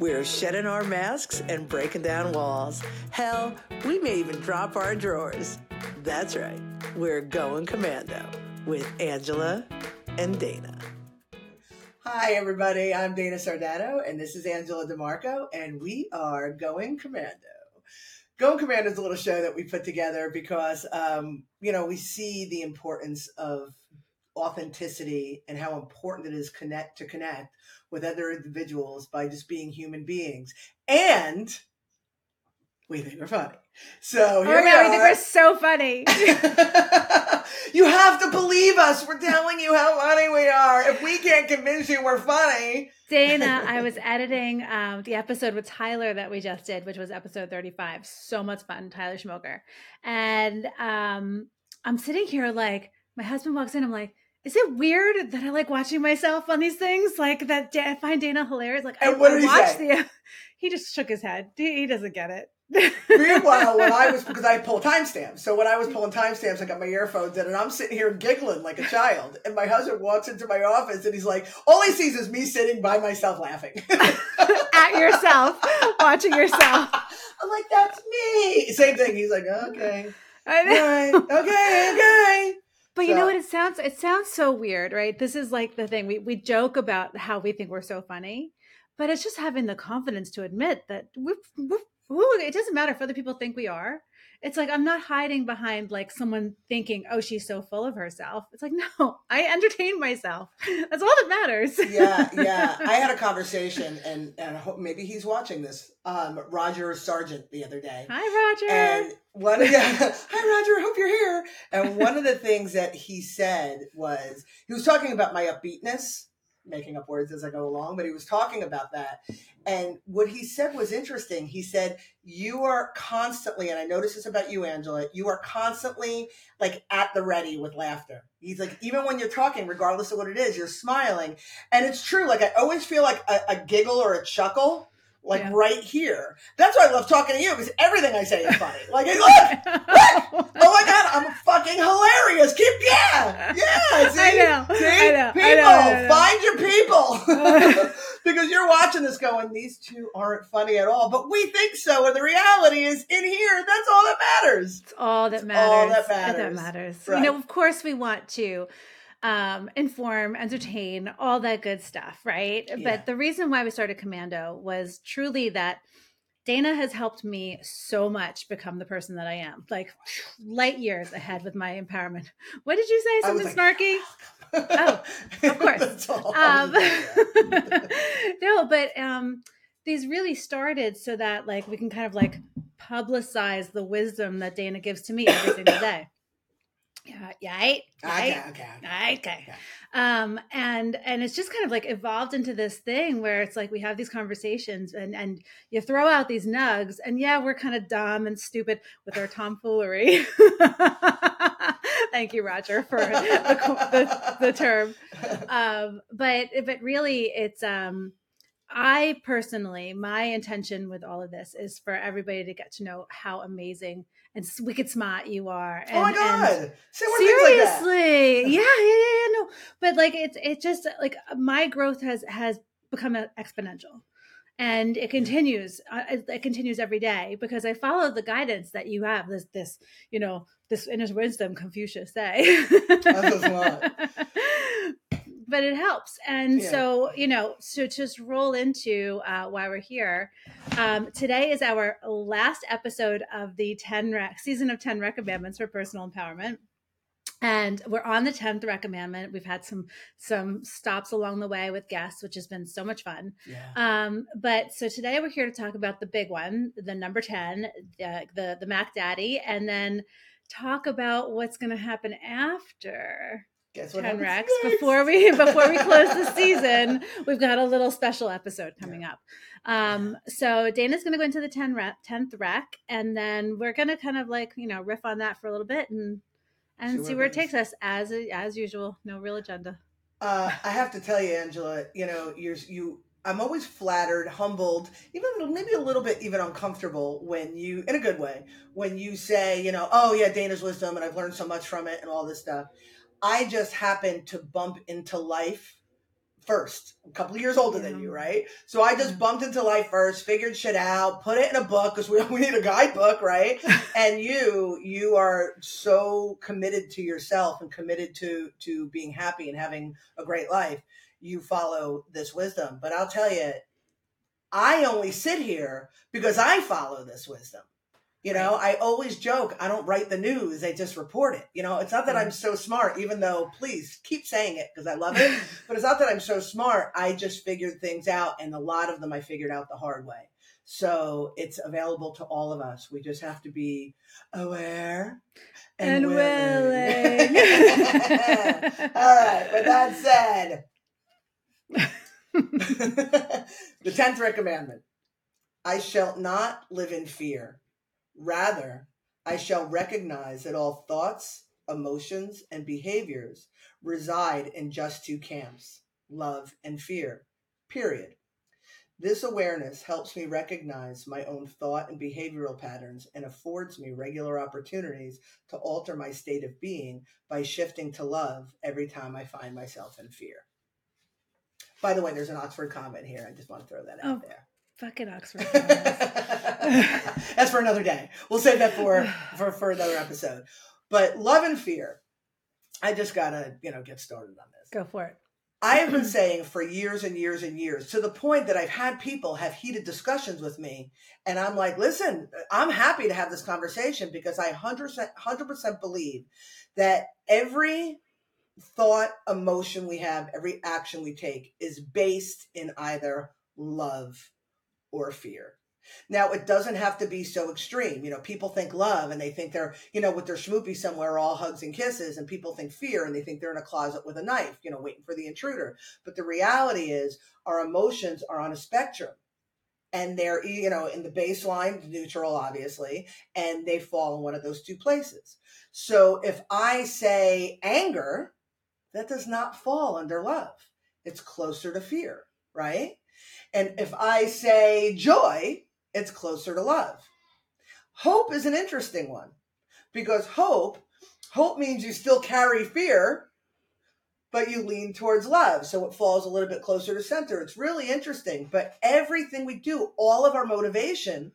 We're shedding our masks and breaking down walls. Hell, we may even drop our drawers. That's right, we're going commando with Angela and Dana. Hi, everybody. I'm Dana Sardano, and this is Angela DiMarco, and we are going commando. Going Commando is a little show that we put together because, um, you know, we see the importance of authenticity and how important it is connect to connect with other individuals by just being human beings. And we think we're funny. So here oh, we no, are. we think we're so funny. you have to believe us. We're telling you how funny we are. If we can't convince you we're funny. Dana, I was editing um, the episode with Tyler that we just did, which was episode 35. So much fun, Tyler Schmoker. And um, I'm sitting here like, my husband walks in, I'm like, is it weird that I like watching myself on these things? Like that I find Dana hilarious. Like And I, what I did he watched say? the he just shook his head. He, he doesn't get it. Meanwhile, when I was because I pull timestamps, so when I was pulling timestamps, I got my earphones in, and I'm sitting here giggling like a child. And my husband walks into my office, and he's like, "All he sees is me sitting by myself laughing at yourself, watching yourself. I'm like, "That's me." Same thing. He's like, "Okay, I know. right, okay, okay." But you know what? It sounds it sounds so weird, right? This is like the thing we we joke about how we think we're so funny, but it's just having the confidence to admit that we it doesn't matter if other people think we are. It's like I'm not hiding behind like someone thinking, "Oh, she's so full of herself." It's like, no, I entertain myself. That's all that matters. yeah, yeah. I had a conversation, and and I hope maybe he's watching this. Um, Roger Sargent the other day, Hi, Roger. And one of hi Roger, hope you're here. And one of the things that he said was he was talking about my upbeatness, making up words as I go along, but he was talking about that. And what he said was interesting. He said, You are constantly, and I notice this about you, Angela, you are constantly like at the ready with laughter. He's like, even when you're talking, regardless of what it is, you're smiling. And it's true. Like I always feel like a, a giggle or a chuckle. Like Yeah. right here. That's why I love talking to you because everything I say is funny. Like, look, oh my god, I'm fucking hilarious. Keep yeah, yeah. See, I know, see, I know, I people, know, I know. find your people because you're watching this going. These two aren't funny at all, but we think so. And the reality is, in here, that's all that matters. It's all that matters. all that That matters. matters. Right. You know, of course, we want to um, inform, entertain, all that good stuff, right? Yeah. But the reason why we started Commando was truly that Dana has helped me so much become the person that I am, like light years ahead with my empowerment. What did you say? Something like, snarky? Oh, of course. Um, no, but um, these really started so that like we can kind of like publicize the wisdom that Dana gives to me every single day. Yeah, yeah, right, Okay, right, okay, okay. right, okay. Um, and and it's just kind of like evolved into this thing where it's like we have these conversations and and you throw out these nugs, and yeah, we're kind of dumb and stupid with our tomfoolery. Thank you, Roger, for the, the, the term um but but really it's um i personally my intention with all of this is for everybody to get to know how amazing and wicked smart you are and, oh my god! Say things like that. seriously yeah yeah yeah yeah no but like it's it's just like my growth has has become exponential and it continues uh, it it continues every day because i follow the guidance that you have this this you know this inner wisdom confucius say That's a lot. but it helps. And Yeah. so you know so just roll into uh, why we're here um, today is our last episode of the 10 rec- season of 10 recommandments for personal empowerment. And we're on the 10th recommandment. We've had some some stops along the way with guests which has been so much fun. Yeah. um, but so today we're here to talk about the big one, the number 10, the the, the Mac Daddy, and then talk about what's going to happen after Guess what 10 happens Rex. next? Before we before we close the season, we've got a little special episode coming up. Um, so Dana's going to go into the 10 rec, 10th rec, and then we're going to kind of like you know riff on that for a little bit and and See see, where it takes us as as usual. No real agenda. Uh, I have to tell you, Angela, you know, you're you. I'm always flattered, humbled, even maybe a little bit even uncomfortable when you, in a good way, when you say, you know, oh yeah, Dana's wisdom, and I've learned so much from it, and all this stuff. I just happened to bump into life first, a couple of years older than you, right? So I just bumped into life first, figured shit out, put it in a book because we, we need a guidebook, right? and you, you are so committed to yourself and committed to to being happy and having a great life. You follow this wisdom, but I'll tell you, I only sit here because I follow this wisdom. You know, I always joke, I don't write the news, I just report it. You know, it's not that I'm mm-hmm. so smart, even though please keep saying it because I love it, but it's not that I'm so smart. I just figured things out, and a lot of them I figured out the hard way. So it's available to all of us. We just have to be aware and, And willing. willing. all right, with that said, the 10th commandment I shall not live in fear. Rather, I shall recognize that all thoughts, emotions, and behaviors reside in just two camps love and fear. Period. This awareness helps me recognize my own thought and behavioral patterns and affords me regular opportunities to alter my state of being by shifting to love every time I find myself in fear. By the way, there's an Oxford comma here. I just want to throw that out Oh, there. Fucking Oxford. That's for another day. We'll save that for, for for another episode. But love and fear. I just gotta, you know, get started on this. Go for it. I have been saying for years and years and years to the point that I've had people have heated discussions with me. And I'm like, listen, I'm happy to have this conversation because I 100%, 100% believe that every thought, emotion we have, every action we take is based in either love or fear. Now, it doesn't have to be so extreme. You know, people think love and they think they're, you know, with their schmoopy somewhere, all hugs and kisses, and people think fear and they think they're in a closet with a knife, you know, waiting for the intruder. But the reality is, our emotions are on a spectrum and they're, you know, in the baseline, neutral, obviously, and they fall in one of those two places. So if I say anger, that does not fall under love, it's closer to fear, right? And if I say joy, it's closer to love. Hope is an interesting one because hope, hope means you still carry fear, but you lean towards love. So it falls a little bit closer to center. It's really interesting. But everything we do, all of our motivation,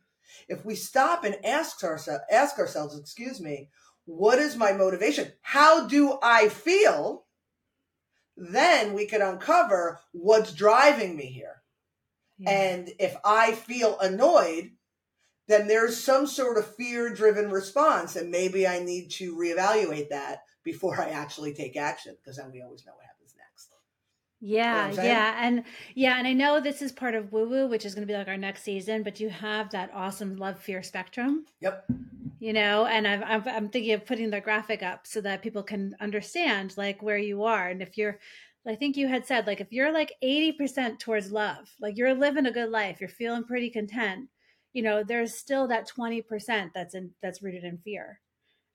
if we stop and ask ourselves, ask ourselves, excuse me, what is my motivation? How do I feel? Then we can uncover what's driving me here. Yeah. And if I feel annoyed, then there's some sort of fear driven response. And maybe I need to reevaluate that before I actually take action because then we always know what happens next. Yeah, I'm saying? yeah, and yeah, and I know this is part of Woo Woo, which is going to be like our next season. But you have that awesome love fear spectrum, Yep. you know. And I've, I've, I'm thinking of putting the graphic up so that people can understand like where you are, and if you're, I think you had said like if you're like eighty percent towards love, like you're living a good life, you're feeling pretty content, you know. There's still that twenty percent that's in that's rooted in fear.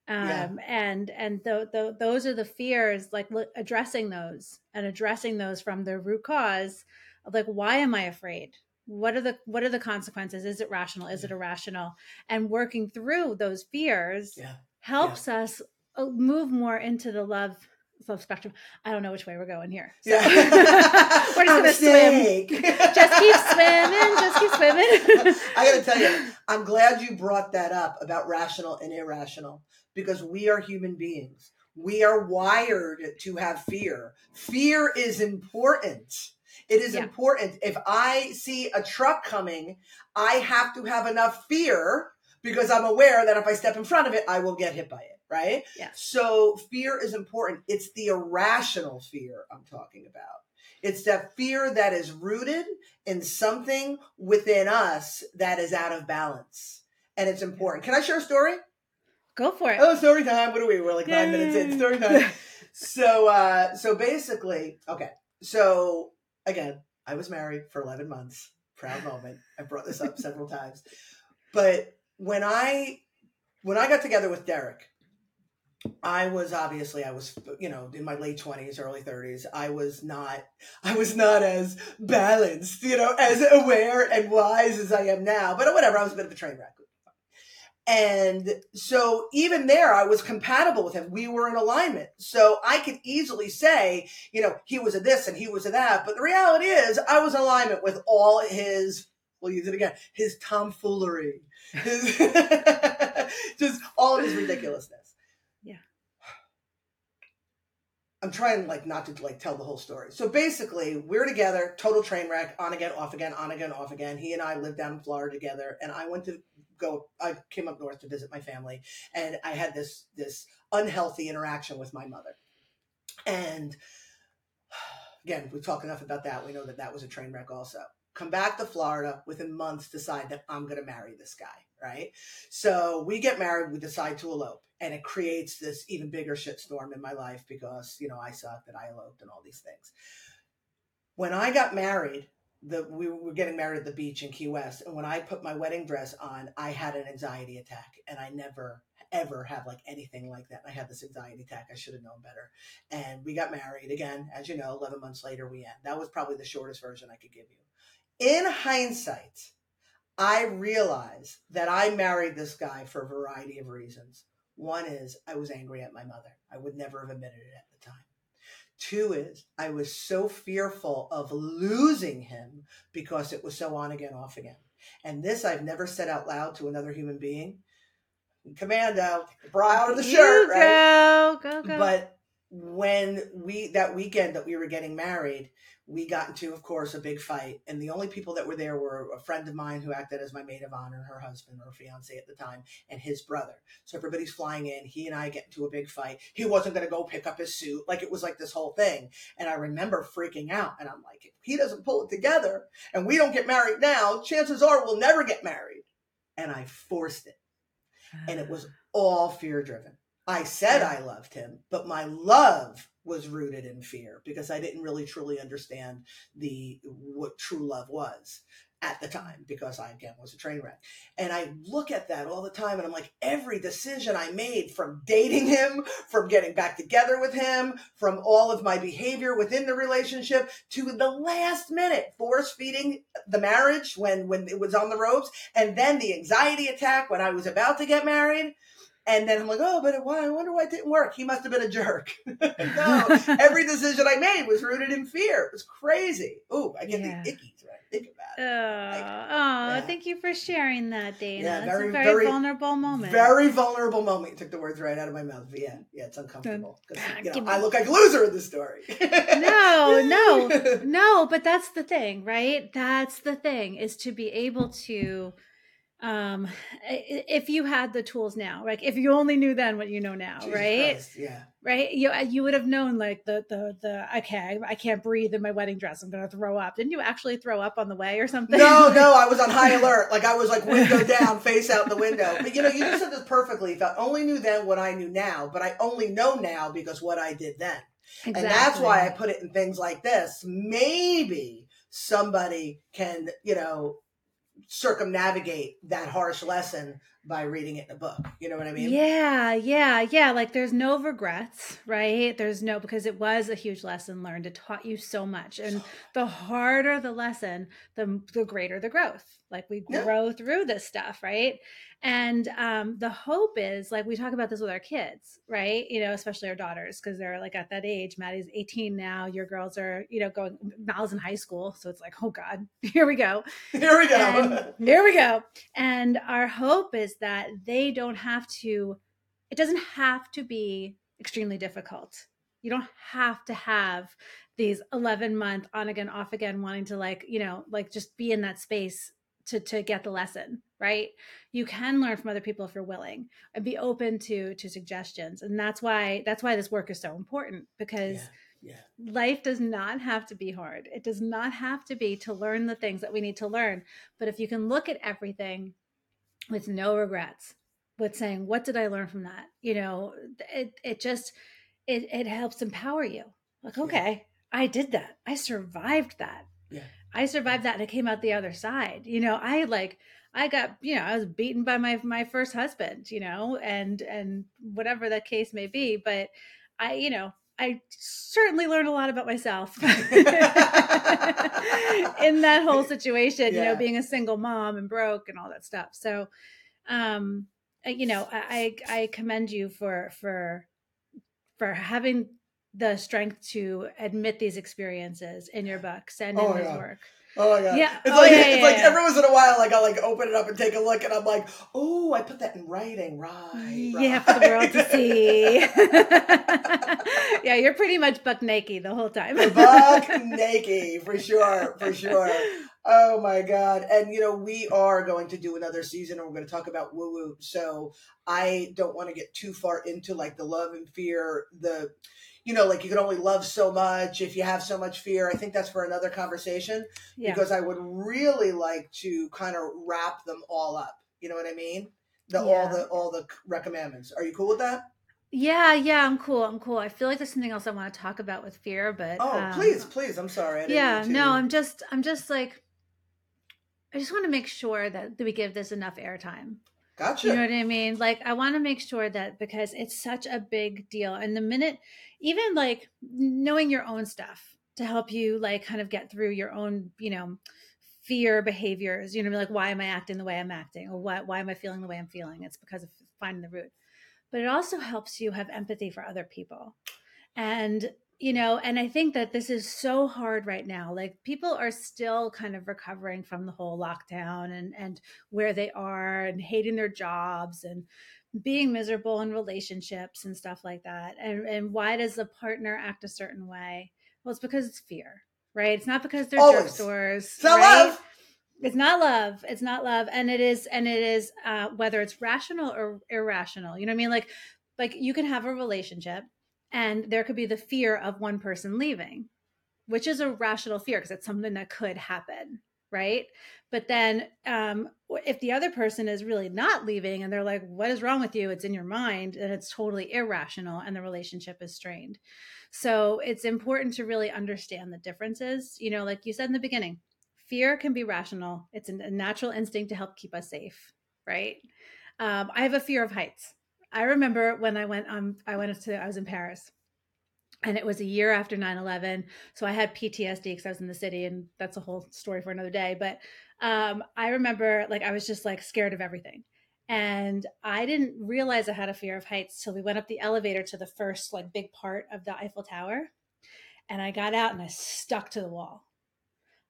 Um, Yeah. and and th- th- those are the fears like look, addressing those and addressing those from the root cause of like why am i afraid what are the what are the consequences is it rational is it irrational and working through those fears Yeah. helps us uh, move more into the love spectrum i don't know which way we're going here so Yeah. we're just gonna swim just keep swimming just keep swimming I got to tell you, I'm glad you brought that up about rational and irrational because we are human beings. We are wired to have fear. Fear is important. It is Yeah. important. If I see a truck coming, I have to have enough fear because I'm aware that if I step in front of it, I will get hit by it, right? Yes. So fear is important. It's the irrational fear I'm talking about. It's that fear that is rooted in something within us that is out of balance. And it's important. Can I share a story? go for it Oh, story time. What are we? We're like nine minutes in. Story time. So uh so basically, okay. So again, I was married for 11 months. Proud moment. I brought this up several times. But when I when I got together with Derek, I was obviously I was you know in my late 20s, early 30s. I was not I was not as balanced, you know, as aware and wise as I am now. But whatever, I was a bit of a train wreck. And so even there, I was compatible with him. We were in alignment. So I could easily say, you know, he was a this and he was a that. But the reality is, I was in alignment with all his, we'll use it again, his tomfoolery, his, just all of his ridiculousness. Yeah. I'm trying like not to like tell the whole story. So basically, we're together, total train wreck, on again, off again, on again, off again. He and I lived down in Florida together, and I went to go I came up north to visit my family and I had this this unhealthy interaction with my mother. And again, we talk enough about that. We know that that was a train wreck also. Come back to Florida within months, decide that I'm going to marry this guy, right? So we get married, we decide to elope, and it creates this even bigger shitstorm in my life because, you know, I sucked that I eloped and all these things. When I got married, the we were getting married at the beach in Key West, and when I put my wedding dress on, I had an anxiety attack, and I never ever have like anything like that. I had this anxiety attack. I should have known better. And we got married again, as you know, 11 months later we end. That was probably the shortest version I could give you. In hindsight, I realize that I married this guy for a variety of reasons. One is I was angry at my mother. I would never have admitted it at the time. Two is I was so fearful of losing him because it was so on again, off again. And this I've never said out loud to another human being. Commando, bra out of the You shirt, go, right? go, go. But when we that weekend that we were getting married, we got into, of course, a big fight. And the only people that were there were a friend of mine who acted as my maid of honor, her husband or fiance at the time, and his brother. So everybody's flying in. He and I get into a big fight. He wasn't going to go pick up his suit. Like it was like this whole thing. And I remember freaking out. And I'm like, if he doesn't pull it together and we don't get married now, chances are we'll never get married. And I forced it. And it was ah. all fear driven. I said I loved him, but my love was rooted in fear because I didn't really truly understand the what true love was at the time because I again was a train wreck. And I look at that all the time and I'm like every decision I made from dating him, from getting back together with him, from all of my behavior within the relationship to the last minute force feeding the marriage when when it was on the ropes and then the anxiety attack when I was about to get married and then I'm like, oh, but why? I wonder why it didn't work. He must have been a jerk. no, every decision I made was rooted in fear. It was crazy. Ooh, I get Yeah. the ickies when I think about Oh, it. oh, yeah. thank you for sharing that, Dana. Yeah, That's very, a very, very- vulnerable moment. Very vulnerable moment. You took the words right out of my mouth. But yeah, yeah, it's uncomfortable. Ah, you know, I look like a loser in this story. no, no, no, but that's the thing, right? That's the thing is to be able to um if you had the tools now like if you only knew then what you know now Jesus right Christ, Yeah. right you you would have known like the the the okay I can't breathe in my wedding dress I'm gonna throw up didn't you actually throw up on the way or something No, no, I was on high alert. Like I was like window down, face out the window. But you know, you just said this perfectly. If I only knew then what I knew now, but I only know now because what I did then. exactly. And that's why I put it in things like this. Maybe somebody can, you know, circumnavigate that harsh lesson by reading it in a book. You know what I mean? Yeah, yeah, yeah. Like there's no regrets, right? There's no because it was a huge lesson learned. It taught you so much. And the harder the lesson, the the greater the growth. Like we Yeah. grow through this stuff, right? And um the hope is like we talk about this with our kids, right? You know, especially our daughters, because they're like at that age. Maddie's 18 now, your girls are, you know, going Mal's in high school. So it's like, oh God, here we go Here we go. and here we go. And our hope is that they don't have to, it doesn't have to be extremely difficult. You don't have to have these 11 month on again, off again, wanting to like, you know, like just be in that space to, to get the lesson, right? You can learn from other people if you're willing and be open to, to suggestions. And that's why, that's why this work is so important because yeah, yeah. life does not have to be hard. It does not have to be to learn the things that we need to learn. But if you can look at everything with no regrets, with saying, what did I learn from that? You know, it it just it it helps empower you. Like, Yeah. okay, I did that. I survived that. Yeah. I survived that and I came out the other side. You know, I like I got, you know, I was beaten by my my first husband, you know, and and whatever the case may be, but I, you know, I certainly learned a lot about myself in that whole situation, you know, being a single mom and broke and all that stuff. So, um, you know, I I commend you for for for having the strength to admit these experiences in your books and in Oh, his yeah. work. Oh my god! Yeah. It's Oh, like yeah, it's yeah, like yeah. every once in a while, like I'll like open it up and take a look, and I'm like, oh, I put that in writing, right? yeah, for the world to see. yeah, you're pretty much buck naked the whole time. Buck naked for sure, for sure. Oh my god! And you know we are going to do another season, and we're going to talk about woo woo. So I don't want to get too far into like the love and fear. The you know, like you can only love so much if you have so much fear. I think that's for another conversation Yeah. because I would really like to kind of wrap them all up. You know what I mean? The all the all the recommandments. Are you cool with that? Yeah, yeah, I'm cool. I'm cool. I feel like there's something else I want to talk about with fear, but Oh, um, please, please. I'm sorry. Yeah, to- no, I'm just, I'm just like, I just want to make sure that, that we give this enough airtime. Gotcha. You know what I mean? Like, I want to make sure that because it's such a big deal, and the minute, even like knowing your own stuff to help you, like, kind of get through your own, you know, fear behaviors. You know, like, why am I acting the way I'm acting, or why why am I feeling the way I'm feeling? It's because of finding the root. But it also helps you have empathy for other people, and you know, and I think that this is so hard right now. Like, people are still kind of recovering from the whole lockdown and and where they are and hating their jobs and being miserable in relationships and stuff like that. And and why does the partner act a certain way? Well, it's because it's fear, right? It's not because they're Always. stores. It's not right? love. It's not love. It's not love, and it is, and it is uh, whether it's rational or irrational. You know what I mean? Like, like you can have a relationship, and there could be the fear of one person leaving, which is a rational fear because it's something that could happen, right? But then, um, if the other person is really not leaving, and they're like, "What is wrong with you?" It's in your mind, and it's totally irrational, and the relationship is strained. So it's important to really understand the differences. You know, like you said in the beginning, fear can be rational. It's a natural instinct to help keep us safe, right? Um, I have a fear of heights. I remember when I went um I went to I was in Paris and it was a year after 9-11 so i had ptsd because i was in the city and that's a whole story for another day but um, i remember like i was just like scared of everything and i didn't realize i had a fear of heights till we went up the elevator to the first like big part of the eiffel tower and i got out and i stuck to the wall.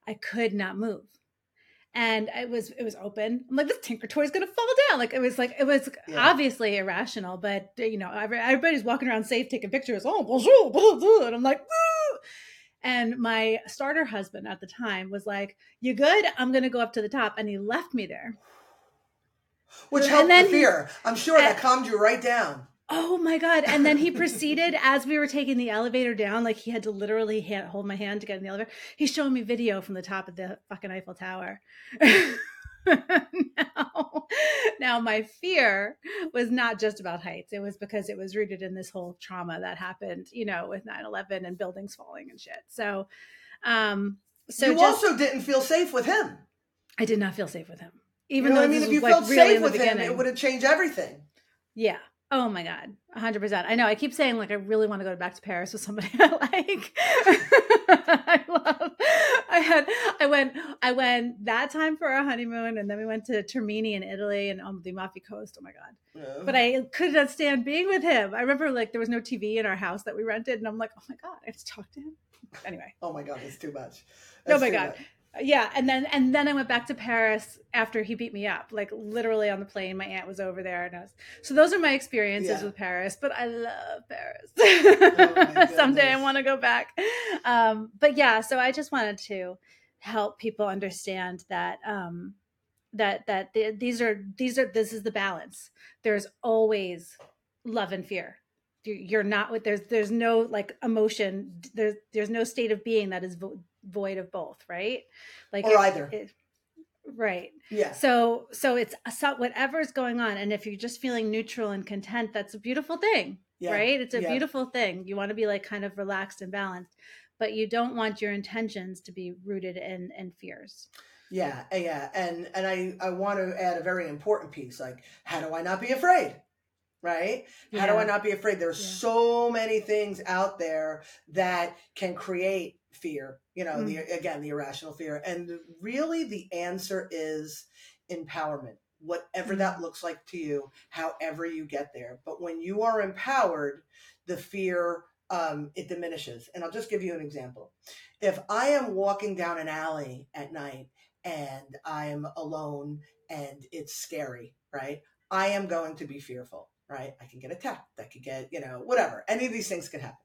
I could not move and it was it was open. I'm like, this Tinker Toy is gonna fall down. Like it was like it was Yeah. obviously irrational, but you know, everybody's walking around safe, taking pictures. Oh, bonjour, bonjour. and I'm like, Woo! and my starter husband at the time was like, "You good? I'm gonna go up to the top," and he left me there. Which helped the he- fear. I'm sure that calmed you right down. Oh my god! And then he proceeded as we were taking the elevator down, like he had to literally hand, hold my hand to get in the elevator. He's showing me video from the top of the fucking Eiffel Tower. now, now my fear was not just about heights. It was because it was rooted in this whole trauma that happened, you know, with 9-11 and buildings falling and shit. So, um, so you just, also didn't feel safe with him. I did not feel safe with him. You Even know though I mean? If you like, felt really safe with him, it would have changed everything. Yeah. Oh my god, hundred percent. I know. I keep saying like I really want to go back to Paris with somebody I like. I love. I had. I went. I went that time for our honeymoon, and then we went to Termini in Italy and on the Amalfi Coast. Oh my god! Yeah. But I could not stand being with him. I remember like there was no TV in our house that we rented, and I'm like, oh my god, I have to talk to him. Anyway, oh my god, it's too much. Oh my God. much. Yeah, and then and then I went back to Paris after he beat me up, like literally on the plane. My aunt was over there, and I was so those are my experiences Yeah. with Paris. But I love Paris. my Someday I want to go back. Um, but yeah, so I just wanted to help people understand that um, that that th- these are these are this is the balance. There's always love and fear. You- You're not with there's there's no like emotion. There's there's no state of being that is vo- void of both, right? Like Or it- either. it- right. Yeah. So so it's so whatever's going on, and if you're just feeling neutral and content, that's a beautiful thing, Yeah. right? It's a Yeah. beautiful thing. You want to be like kind of relaxed and balanced, but you don't want your intentions to be rooted in in fears. Yeah, yeah, and and I I want to add a very important piece. Like, how do I not be afraid? Right? How do I not be afraid? There's Yeah. so many things out there that can create fear. You know, the Mm. again the irrational fear, and really the answer is empowerment. whatever that looks like to you, however you get there. But when you are empowered, the fear um, it diminishes. And I'll just give you an example. If I am walking down an alley at night and I am alone and it's scary, right? I am going to be fearful, right? I can get attacked. I could get, you know, whatever. Any of these things could happen.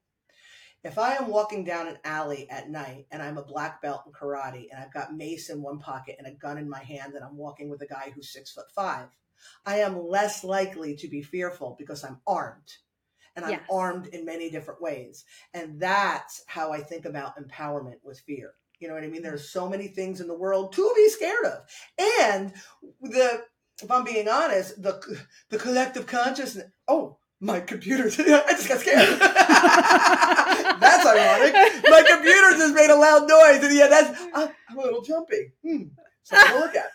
If I am walking down an alley at night and I'm a black belt in karate and I've got mace in one pocket and a gun in my hand and I'm walking with a guy who's six foot five, I am less likely to be fearful because I'm armed and I'm yes. armed in many different ways. And that's how I think about empowerment with fear. You know what I mean? There's so many things in the world to be scared of. And the if I'm being honest, the the collective consciousness. Oh, my computer! I just got scared. that's ironic. My computer just made a loud noise, and yeah, that's uh, I'm a little jumpy. Hmm. So look at.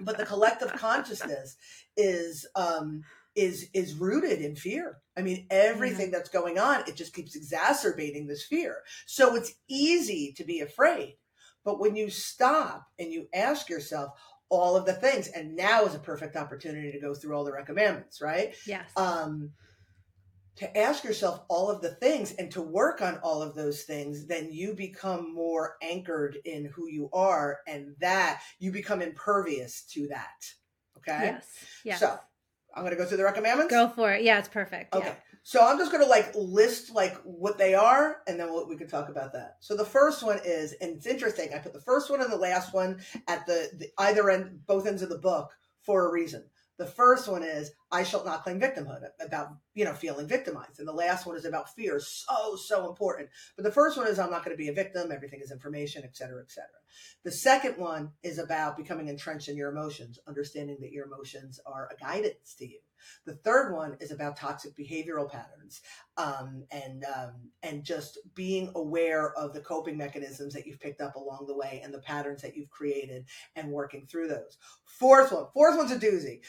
But the collective consciousness is um, is is rooted in fear. I mean, everything mm-hmm. that's going on, it just keeps exacerbating this fear. So it's easy to be afraid. But when you stop and you ask yourself, all of the things. And now is a perfect opportunity to go through all the recommandments, right? Yes. Um, to ask yourself all of the things and to work on all of those things, then you become more anchored in who you are, and that you become impervious to that. Okay. Yes. Yes. So I'm going to go through the recommandments. Go for it. Yeah, it's perfect. Okay. Yeah. So I'm just going to like list like what they are, and then we'll, we can talk about that. So the first one is, and it's interesting. I put the first one and the last one at the, the either end, both ends of the book for a reason. The first one is I shall not claim victimhood about you know feeling victimized, and the last one is about fear. So so important. But the first one is I'm not going to be a victim. Everything is information, et cetera, et cetera. The second one is about becoming entrenched in your emotions, understanding that your emotions are a guidance to you. The third one is about toxic behavioral patterns um, and um, and just being aware of the coping mechanisms that you've picked up along the way and the patterns that you've created and working through those. Fourth one, fourth one's a doozy.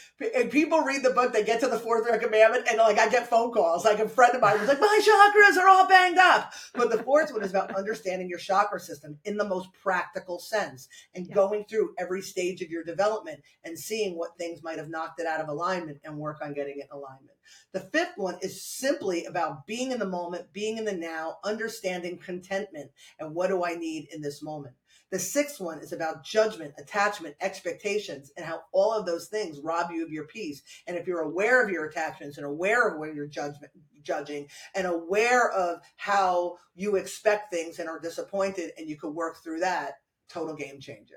People read the book, they get to the fourth commandment, and like I get phone calls. Like a friend of mine was like, "My chakras are all banged up." But the fourth one is about understanding your chakra system in the most practical sense and yeah. going through every stage of your development and seeing what things might have knocked it out of alignment and work on getting in alignment. The fifth one is simply about being in the moment, being in the now, understanding contentment and what do I need in this moment. The sixth one is about judgment, attachment, expectations, and how all of those things rob you of your peace. And if you're aware of your attachments and aware of where you're judgment, judging and aware of how you expect things and are disappointed and you could work through that, total game changer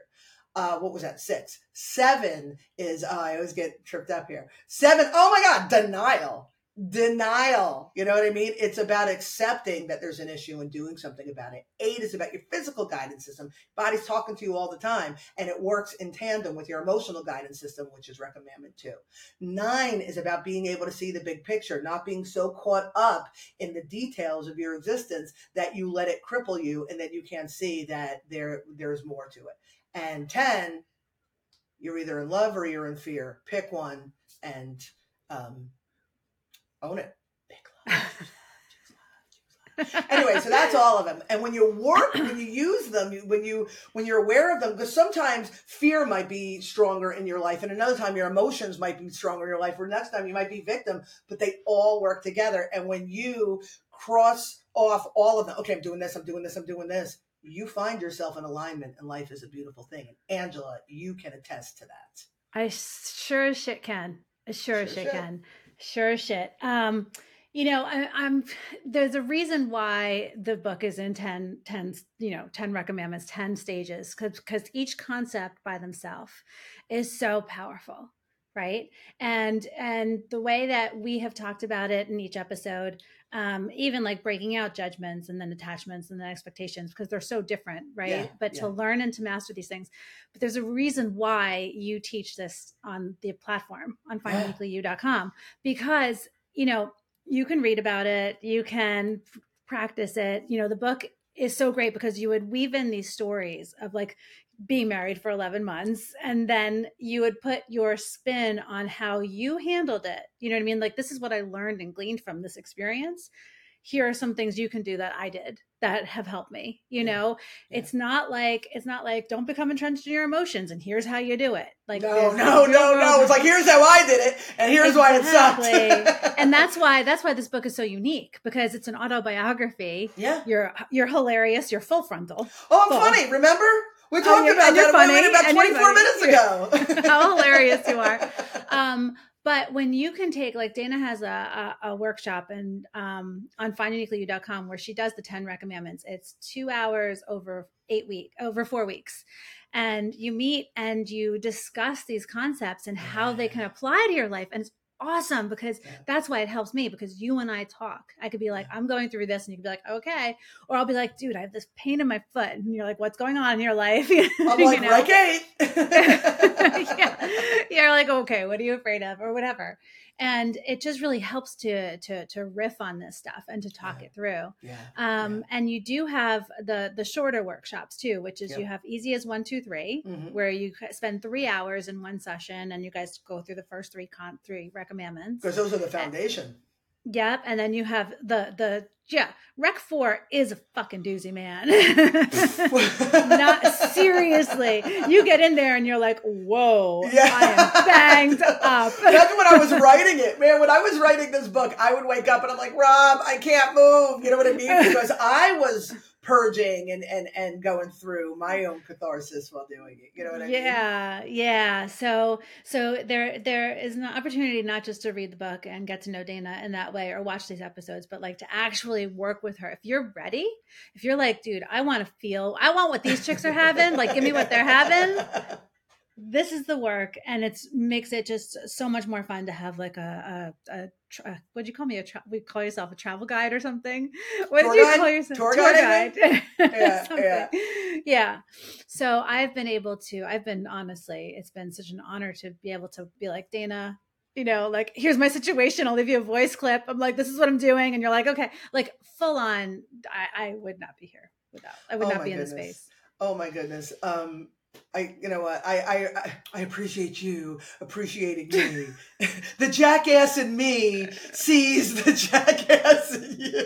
uh, what was that? Six. Seven is, uh, I always get tripped up here. Seven, oh my God, denial. Denial. You know what I mean? It's about accepting that there's an issue and doing something about it. Eight is about your physical guidance system. Body's talking to you all the time, and it works in tandem with your emotional guidance system, which is recommandment two. Nine is about being able to see the big picture, not being so caught up in the details of your existence that you let it cripple you and that you can't see that there there's more to it. And 10, you're either in love or you're in fear. Pick one and um, own it. anyway, so that's all of them. And when you work, when you use them, when you when you're aware of them, because sometimes fear might be stronger in your life, and another time your emotions might be stronger in your life, or next time you might be victim. But they all work together. And when you cross off all of them, okay, I'm doing this, I'm doing this, I'm doing this you find yourself in alignment and life is a beautiful thing. And Angela, you can attest to that. I sure as shit can. Sure, sure as shit, shit can. Sure as shit. Um, you know, I, am there's a reason why the book is in 10, 10 you know, 10 recommandments, 10 stages, because each concept by themselves is so powerful right and and the way that we have talked about it in each episode um, even like breaking out judgments and then attachments and then expectations because they're so different, right? Yeah, but yeah. to learn and to master these things. But there's a reason why you teach this on the platform on finduniquelyu.com because, you know, you can read about it, you can practice it. You know, the book is so great because you would weave in these stories of like being married for 11 months and then you would put your spin on how you handled it you know what i mean like this is what i learned and gleaned from this experience here are some things you can do that I did that have helped me. You Yeah. know, Yeah. it's not like it's not like don't become entrenched in your emotions and here's how you do it. Like no, no, no, no. It's like here's how I did it, and here's why it sucked. Exactly. and that's why that's why this book is so unique because it's an autobiography. yeah. You're you're hilarious. You're full frontal. Oh, I'm Full. funny. Remember we talked about and that about- funny, about and you're 24 minutes ago. How hilarious you are. Um, but when you can take like Dana has a, a, a workshop and um, on finduniquelyu.com where she does the 10 recommandments. It's two hours over eight week over four weeks. And you meet and you discuss these concepts and how they can apply to your life. And it's awesome because Yeah. that's why it helps me because you and I talk. I could be like, Yeah. I'm going through this, and you could be like, okay. Or I'll be like, dude, I have this pain in my foot. And you're like, what's going on in your life? I'm You like, know? right, Kate. yeah. You're like, okay, what are you afraid of? Or whatever. And it just really helps to to to riff on this stuff and to talk Yeah. it through. Yeah. Um, and you do have the the shorter workshops too, which is Yep. you have easy as one, two, three, Mhm. where you spend three hours in one session and you guys go through the first three con three recommandments. Because those are the foundation. Yep, and then you have the the yeah, Rec Four is a fucking doozy, man. Not seriously. You get in there and you're like, whoa, Yeah. I am banged up. That's when I was writing it, man. When I was writing this book, I would wake up and I'm like, Rob, I can't move. You know what I mean? Because I was purging and and and going through my own catharsis while doing it. You know what I mean? yeah, yeah. So so there there is an opportunity not just to read the book and get to know Dana in that way or watch these episodes, but like to actually work with her. If you're ready, if you're like, dude, I want to feel I want what these chicks are having, like give me what they're having. this is the work and it's makes it just so much more fun to have like a, a, a tra- what'd you call me? A tra- we call yourself a travel guide or something? What Tour did you guide? call yourself? Tour guide, guide. Yeah, yeah. yeah. So i've been able to i've been honestly it's been such an honor to be able to be like dana you know like here's my situation. I'll leave you a voice clip. I'm like this is what i'm doing. And you're like okay. Like full on i, I would not be here without i would Oh not be in this goodness. space. Oh my goodness. Um I you know what I I I- appreciate you appreciating me. the jackass in me sees the jackass in you.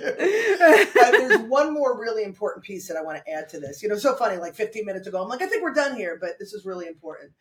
Uh, there's one more really important piece that I want to add to this. You know, so funny. Like 15 minutes ago, I'm like, I think we're done here, but this is really important.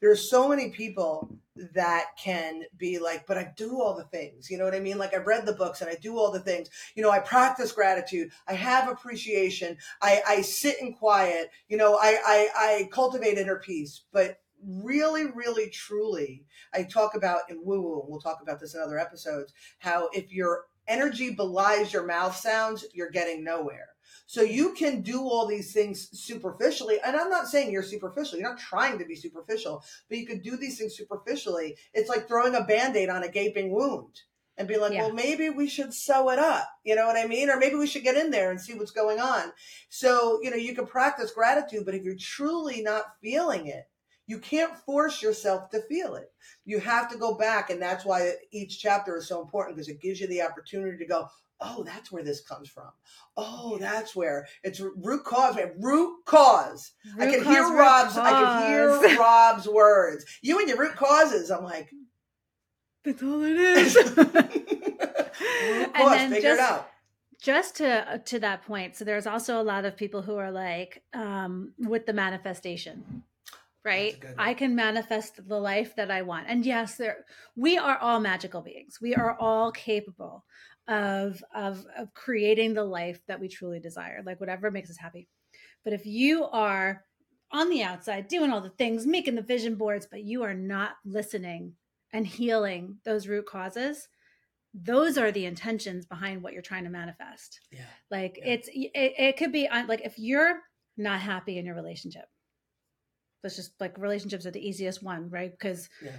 There are so many people that can be like, but I do all the things. You know what I mean? Like I've read the books and I do all the things. You know, I practice gratitude. I have appreciation. I, I sit in quiet. You know, I, I, I cultivate inner peace. But really, really, truly, I talk about in woo woo, we'll talk about this in other episodes, how if your energy belies your mouth sounds, you're getting nowhere. So you can do all these things superficially. And I'm not saying you're superficial. You're not trying to be superficial, but you could do these things superficially. It's like throwing a band aid on a gaping wound and be like, Yeah. well, maybe we should sew it up. You know what I mean? Or maybe we should get in there and see what's going on. So, you know, you can practice gratitude, but if you're truly not feeling it, you can't force yourself to feel it. You have to go back. And that's why each chapter is so important because it gives you the opportunity to go, oh, that's where this comes from. Oh, that's where it's root cause. Root cause. I can cause, hear root Rob's. I can hear Rob's words. You and your root causes. I'm like, That's all it is. root And cause. then Figure it just- out. just to uh, to that point so there's also a lot of people who are like um with the manifestation right a good one. i can manifest the life that i want and yes there we are all magical beings we are all capable of of of creating the life that we truly desire like whatever makes us happy but if you are on the outside doing all the things making the vision boards but you are not listening and healing those root causes those are the intentions behind what you're trying to manifest Yeah. like Yeah. it's it, it could be uh, like if you're not happy in your relationship that's just like relationships are the easiest one right because Yeah.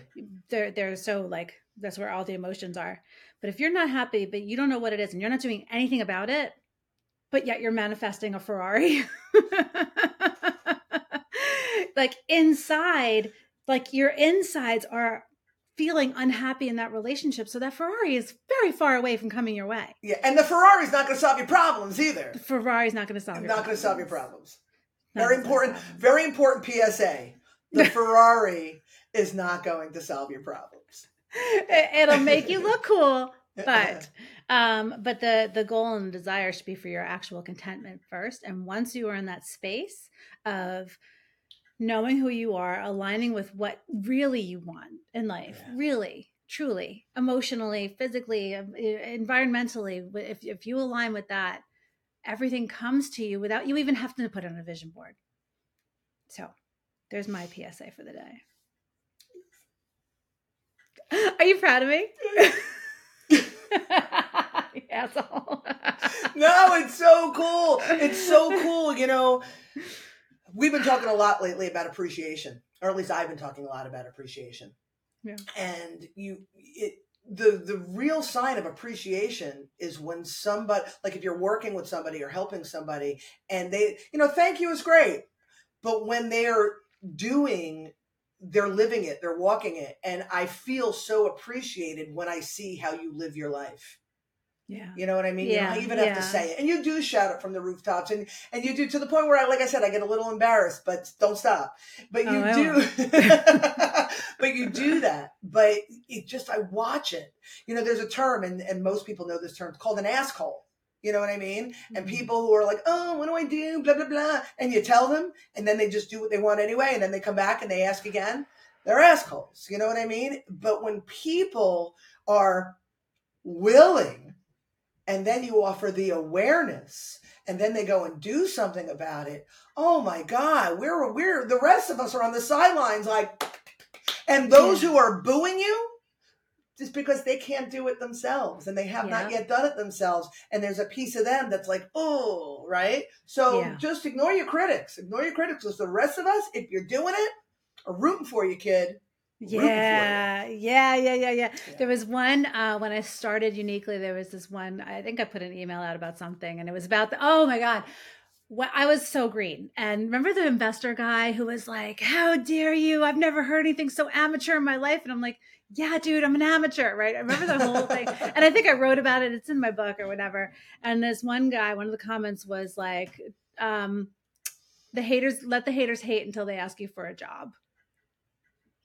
they're they're so like that's where all the emotions are but if you're not happy but you don't know what it is and you're not doing anything about it but yet you're manifesting a ferrari like inside like your insides are feeling unhappy in that relationship so that ferrari is very far away from coming your way Yeah. And the Ferrari's not going to solve your problems either. the ferrari's not going to solve your Not going to solve your problems. Very gonna solve your important. Very important PSA. The Ferrari is not going to solve your problems. It- it'll make you look cool but um but the the goal and the desire should be for your actual contentment first and once you are in that space of knowing who you are aligning with what really you want in life Yeah. really truly emotionally physically um, environmentally if, if you align with that everything comes to you without you even having to put it on a vision board so there's my psa for the day are you proud of me asshole. no, it's so cool. It's so cool. You know, we've been talking a lot lately about appreciation, or at least I've been talking a lot about appreciation. Yeah. And you, it, the the real sign of appreciation is when somebody, like if you're working with somebody or helping somebody, and they, you know, thank you is great, but when they're doing they're living it, they're walking it. And I feel so appreciated when I see how you live your life. yeah You know what I mean? you Yeah, don't even have to say it. And you do shout it from the rooftops and, and you do to the point where I like I said, I get a little embarrassed, but don't stop. But Oh, you I do but you do that. But it just I watch it. You know, there's a term and, and most people know this term it's called an asshole. You know what I mean? And Mhm. people who are like, oh, what do I do? Blah, blah, blah. And you tell them, and then they just do what they want anyway. And then they come back and they ask again. They're assholes. You know what I mean? But when people are willing, and then you offer the awareness, and then they go and do something about it, oh my God, we're, we're, the rest of us are on the sidelines like, and those Yeah. who are booing you, just because they can't do it themselves and they have not yet done it themselves and there's a piece of them that's like oh right so Yeah. just ignore your critics ignore your critics because the rest of us if you're doing it are rooting for you kid. Yeah, yeah, yeah, yeah, yeah. Yeah. There was one uh, when I started uniquely. There was this one. I think I put an email out about something, and it was about the. Oh my god, what I was so green. And remember the investor guy who was like, "How dare you? I've never heard anything so amateur in my life." And I'm like, "Yeah, dude, I'm an amateur, right?" I remember the whole thing, and I think I wrote about it. It's in my book or whatever. And this one guy, one of the comments was like, um, "The haters let the haters hate until they ask you for a job."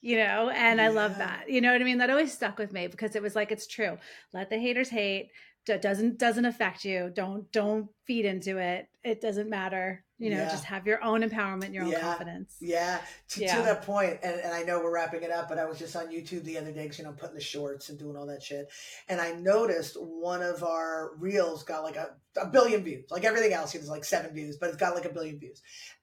you know and i love that you know what i mean that always stuck with me because it was like it's true let the haters hate Doesn't doesn't affect you. Don't don't feed into it. It doesn't matter. You know Yeah. just have your own empowerment your own Yeah. confidence. Yeah. To, Yeah. to that point and, and i know we're wrapping it up but i was just on youtube the other day because you know i'm putting the shorts and doing all that shit and i noticed one of our reels got like a, a billion views. Like everything else it's like seven views but it's got like a billion views.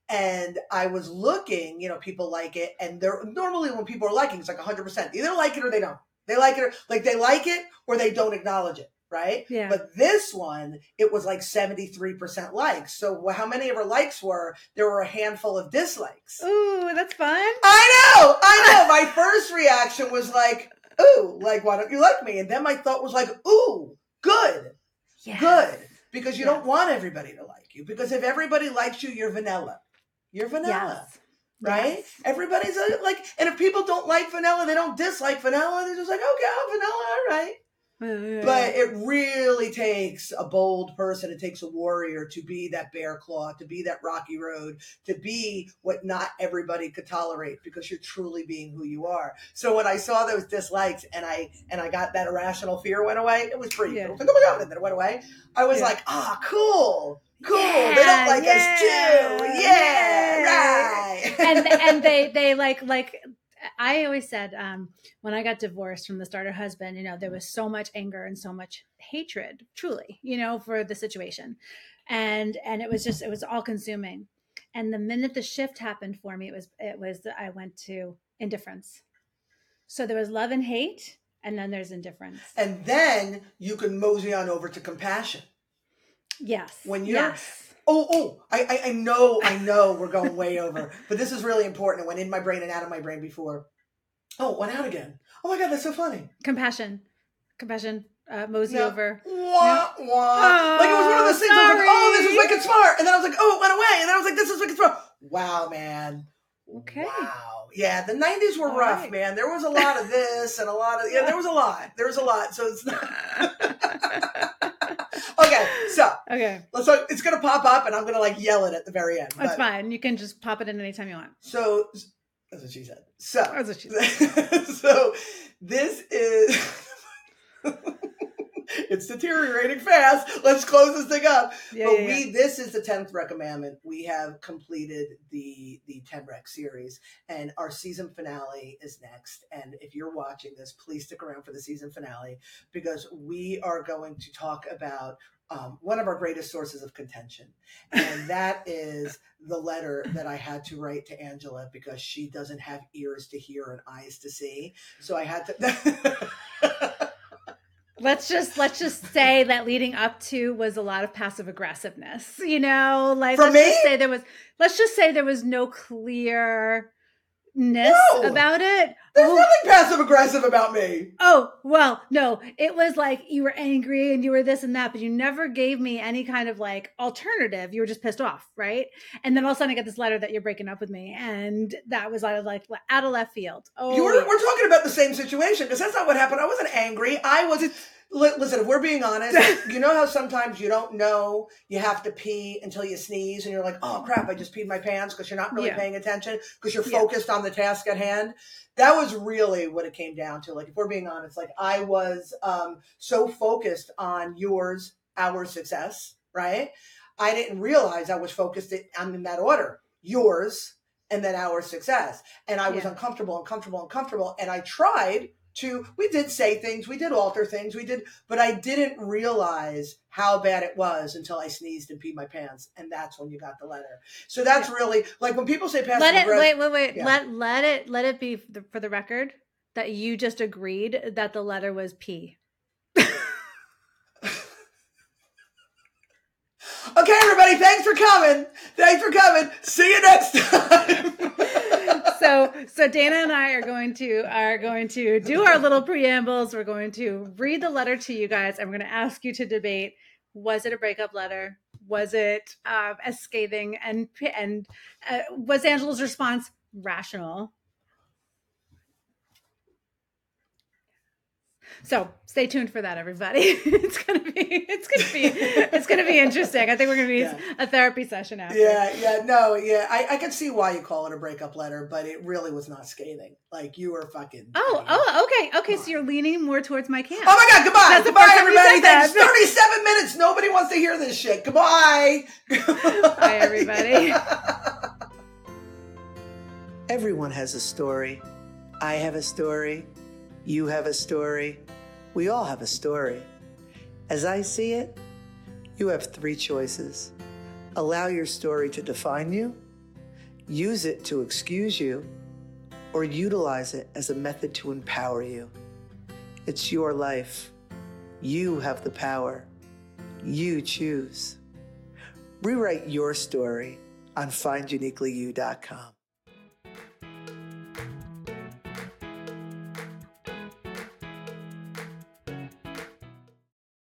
And i was looking you know people like it and they're normally when people are liking it's like 100% either like it or they don't. They like it or like they like it or they don't acknowledge it right yeah but this one, it was like 73% likes. So how many of her likes were? There were a handful of dislikes. ooh that's fun I know, I know. My first reaction was like, ooh, like, why don't you like me? And then my thought was like, ooh, good, yeah good. Because you Yes. don't want everybody to like you. Because if everybody likes you, you're vanilla. You're vanilla. yes Right? Yes. Everybody's like, and if people don't like vanilla, they don't dislike vanilla. They're just like, okay, I'm vanilla, all right. But it really takes a bold person. It takes a warrior to be that bear claw, to be that rocky road, to be what not everybody could tolerate because you're truly being who you are. So when I saw those dislikes and I and I got that irrational fear went away, it was pretty Yeah. Was like, oh my god, and then it went away. I was Yeah. like, ah, cool. Cool. they don't like us too. yeah, Yeah. Right. and and they they like like I always said um, when I got divorced from the starter husband, you know, there was so much anger and so much hatred, truly, you know, for the situation, and and it was just it was all consuming. And the minute the shift happened for me, it was it was I went to indifference. So there was love and hate, and then there's indifference. and then you can mosey on over to compassion. Yes. When you're- yes. Oh, oh, I, I, I know, I know we're going way over, but this is really important. It went in my brain and out of my brain before. Oh, it went out again. Oh my God, that's so funny. compassion, compassion, uh, mosey No. over. Wah, wah. like it was one of those things I was like, oh, this is sorry. wicked smart. And then I was like, oh, it went away. And then I was like, this is wicked smart. Wow, man. Okay. Wow. Yeah, the 90s were All rough, right. man. There was a lot of this and a lot of, yeah, there was a lot. There was a lot. So it's not. okay, so Okay. so it's going to pop up and I'm going to like yell it at the very end. That's fine. You can just pop it in anytime you want. So that's what she said. So That's what she said. so this is it's deteriorating fast. Let's close this thing up. Yeah, but yeah, we yeah. this is the tenth recommandment. We have completed the the ten rec series, and our season finale is next. And if you're watching this, please stick around for the season finale because we are going to talk about um, one of our greatest sources of contention, and that is the letter that I had to write to Angela because she doesn't have ears to hear and eyes to see. So I had to. let's just let's just say that leading up to was a lot of passive aggressiveness you know like For let's me? just say there was let's just say there was no clearness No. about it There's oh, nothing passive aggressive about me. oh well no it was like you were angry and you were this and that but you never gave me any kind of like alternative you were just pissed off right and then all of a sudden i get this letter that you're breaking up with me and that was out of like out of left field oh were, yeah. we're talking about the same situation because that's not what happened. I wasn't angry. I was. Li- Listen, if we're being honest, you know how sometimes you don't know you have to pee until you sneeze, and you're like, "Oh crap, I just peed my pants" because you're not really Yeah. paying attention because you're Yeah. focused on the task at hand. That was really what it came down to. Like, if we're being honest, like I was um, so focused on yours, our success, right? I didn't realize I was focused on in that order, yours, and then our success. And I was Yeah. uncomfortable, uncomfortable, uncomfortable. And I tried to, we did say things, we did alter things, we did, but I didn't realize how bad it was until I sneezed and peed my pants. And that's when you got the letter. So that's really like when people say passive let it aggressive. wait wait wait Yeah. let let it let it be for the, for the record that you just agreed that the letter was p Okay, everybody, thanks for coming. Thanks for coming. See you next time. so so dana and i are going to are going to do our little preambles. We're going to read the letter to you guys and we're going to ask you to debate was it a breakup letter? Was it um, as scathing and and uh, was angela's response rational so stay tuned for that everybody it's gonna be it's gonna be it's gonna be interesting i think we're gonna be Yeah. a therapy session after Yeah, yeah, no, yeah. I, I can see why you call it a breakup letter, but it really was not scathing. Like you were fucking. Oh, oh, okay, okay. So you're leaning more towards my camp. Oh my god, goodbye. That's goodbye, first time you everybody. Thanks. 37 minutes. Nobody wants to hear this shit. Goodbye. Bye, everybody. Everyone has a story. I have a story. You have a story. We all have a story. As I see it, you have three choices allow your story to define you, use it to excuse you, or utilize it as a method to empower you. It's your life. You have the power. You choose. Rewrite your story on finduniquelyu.com.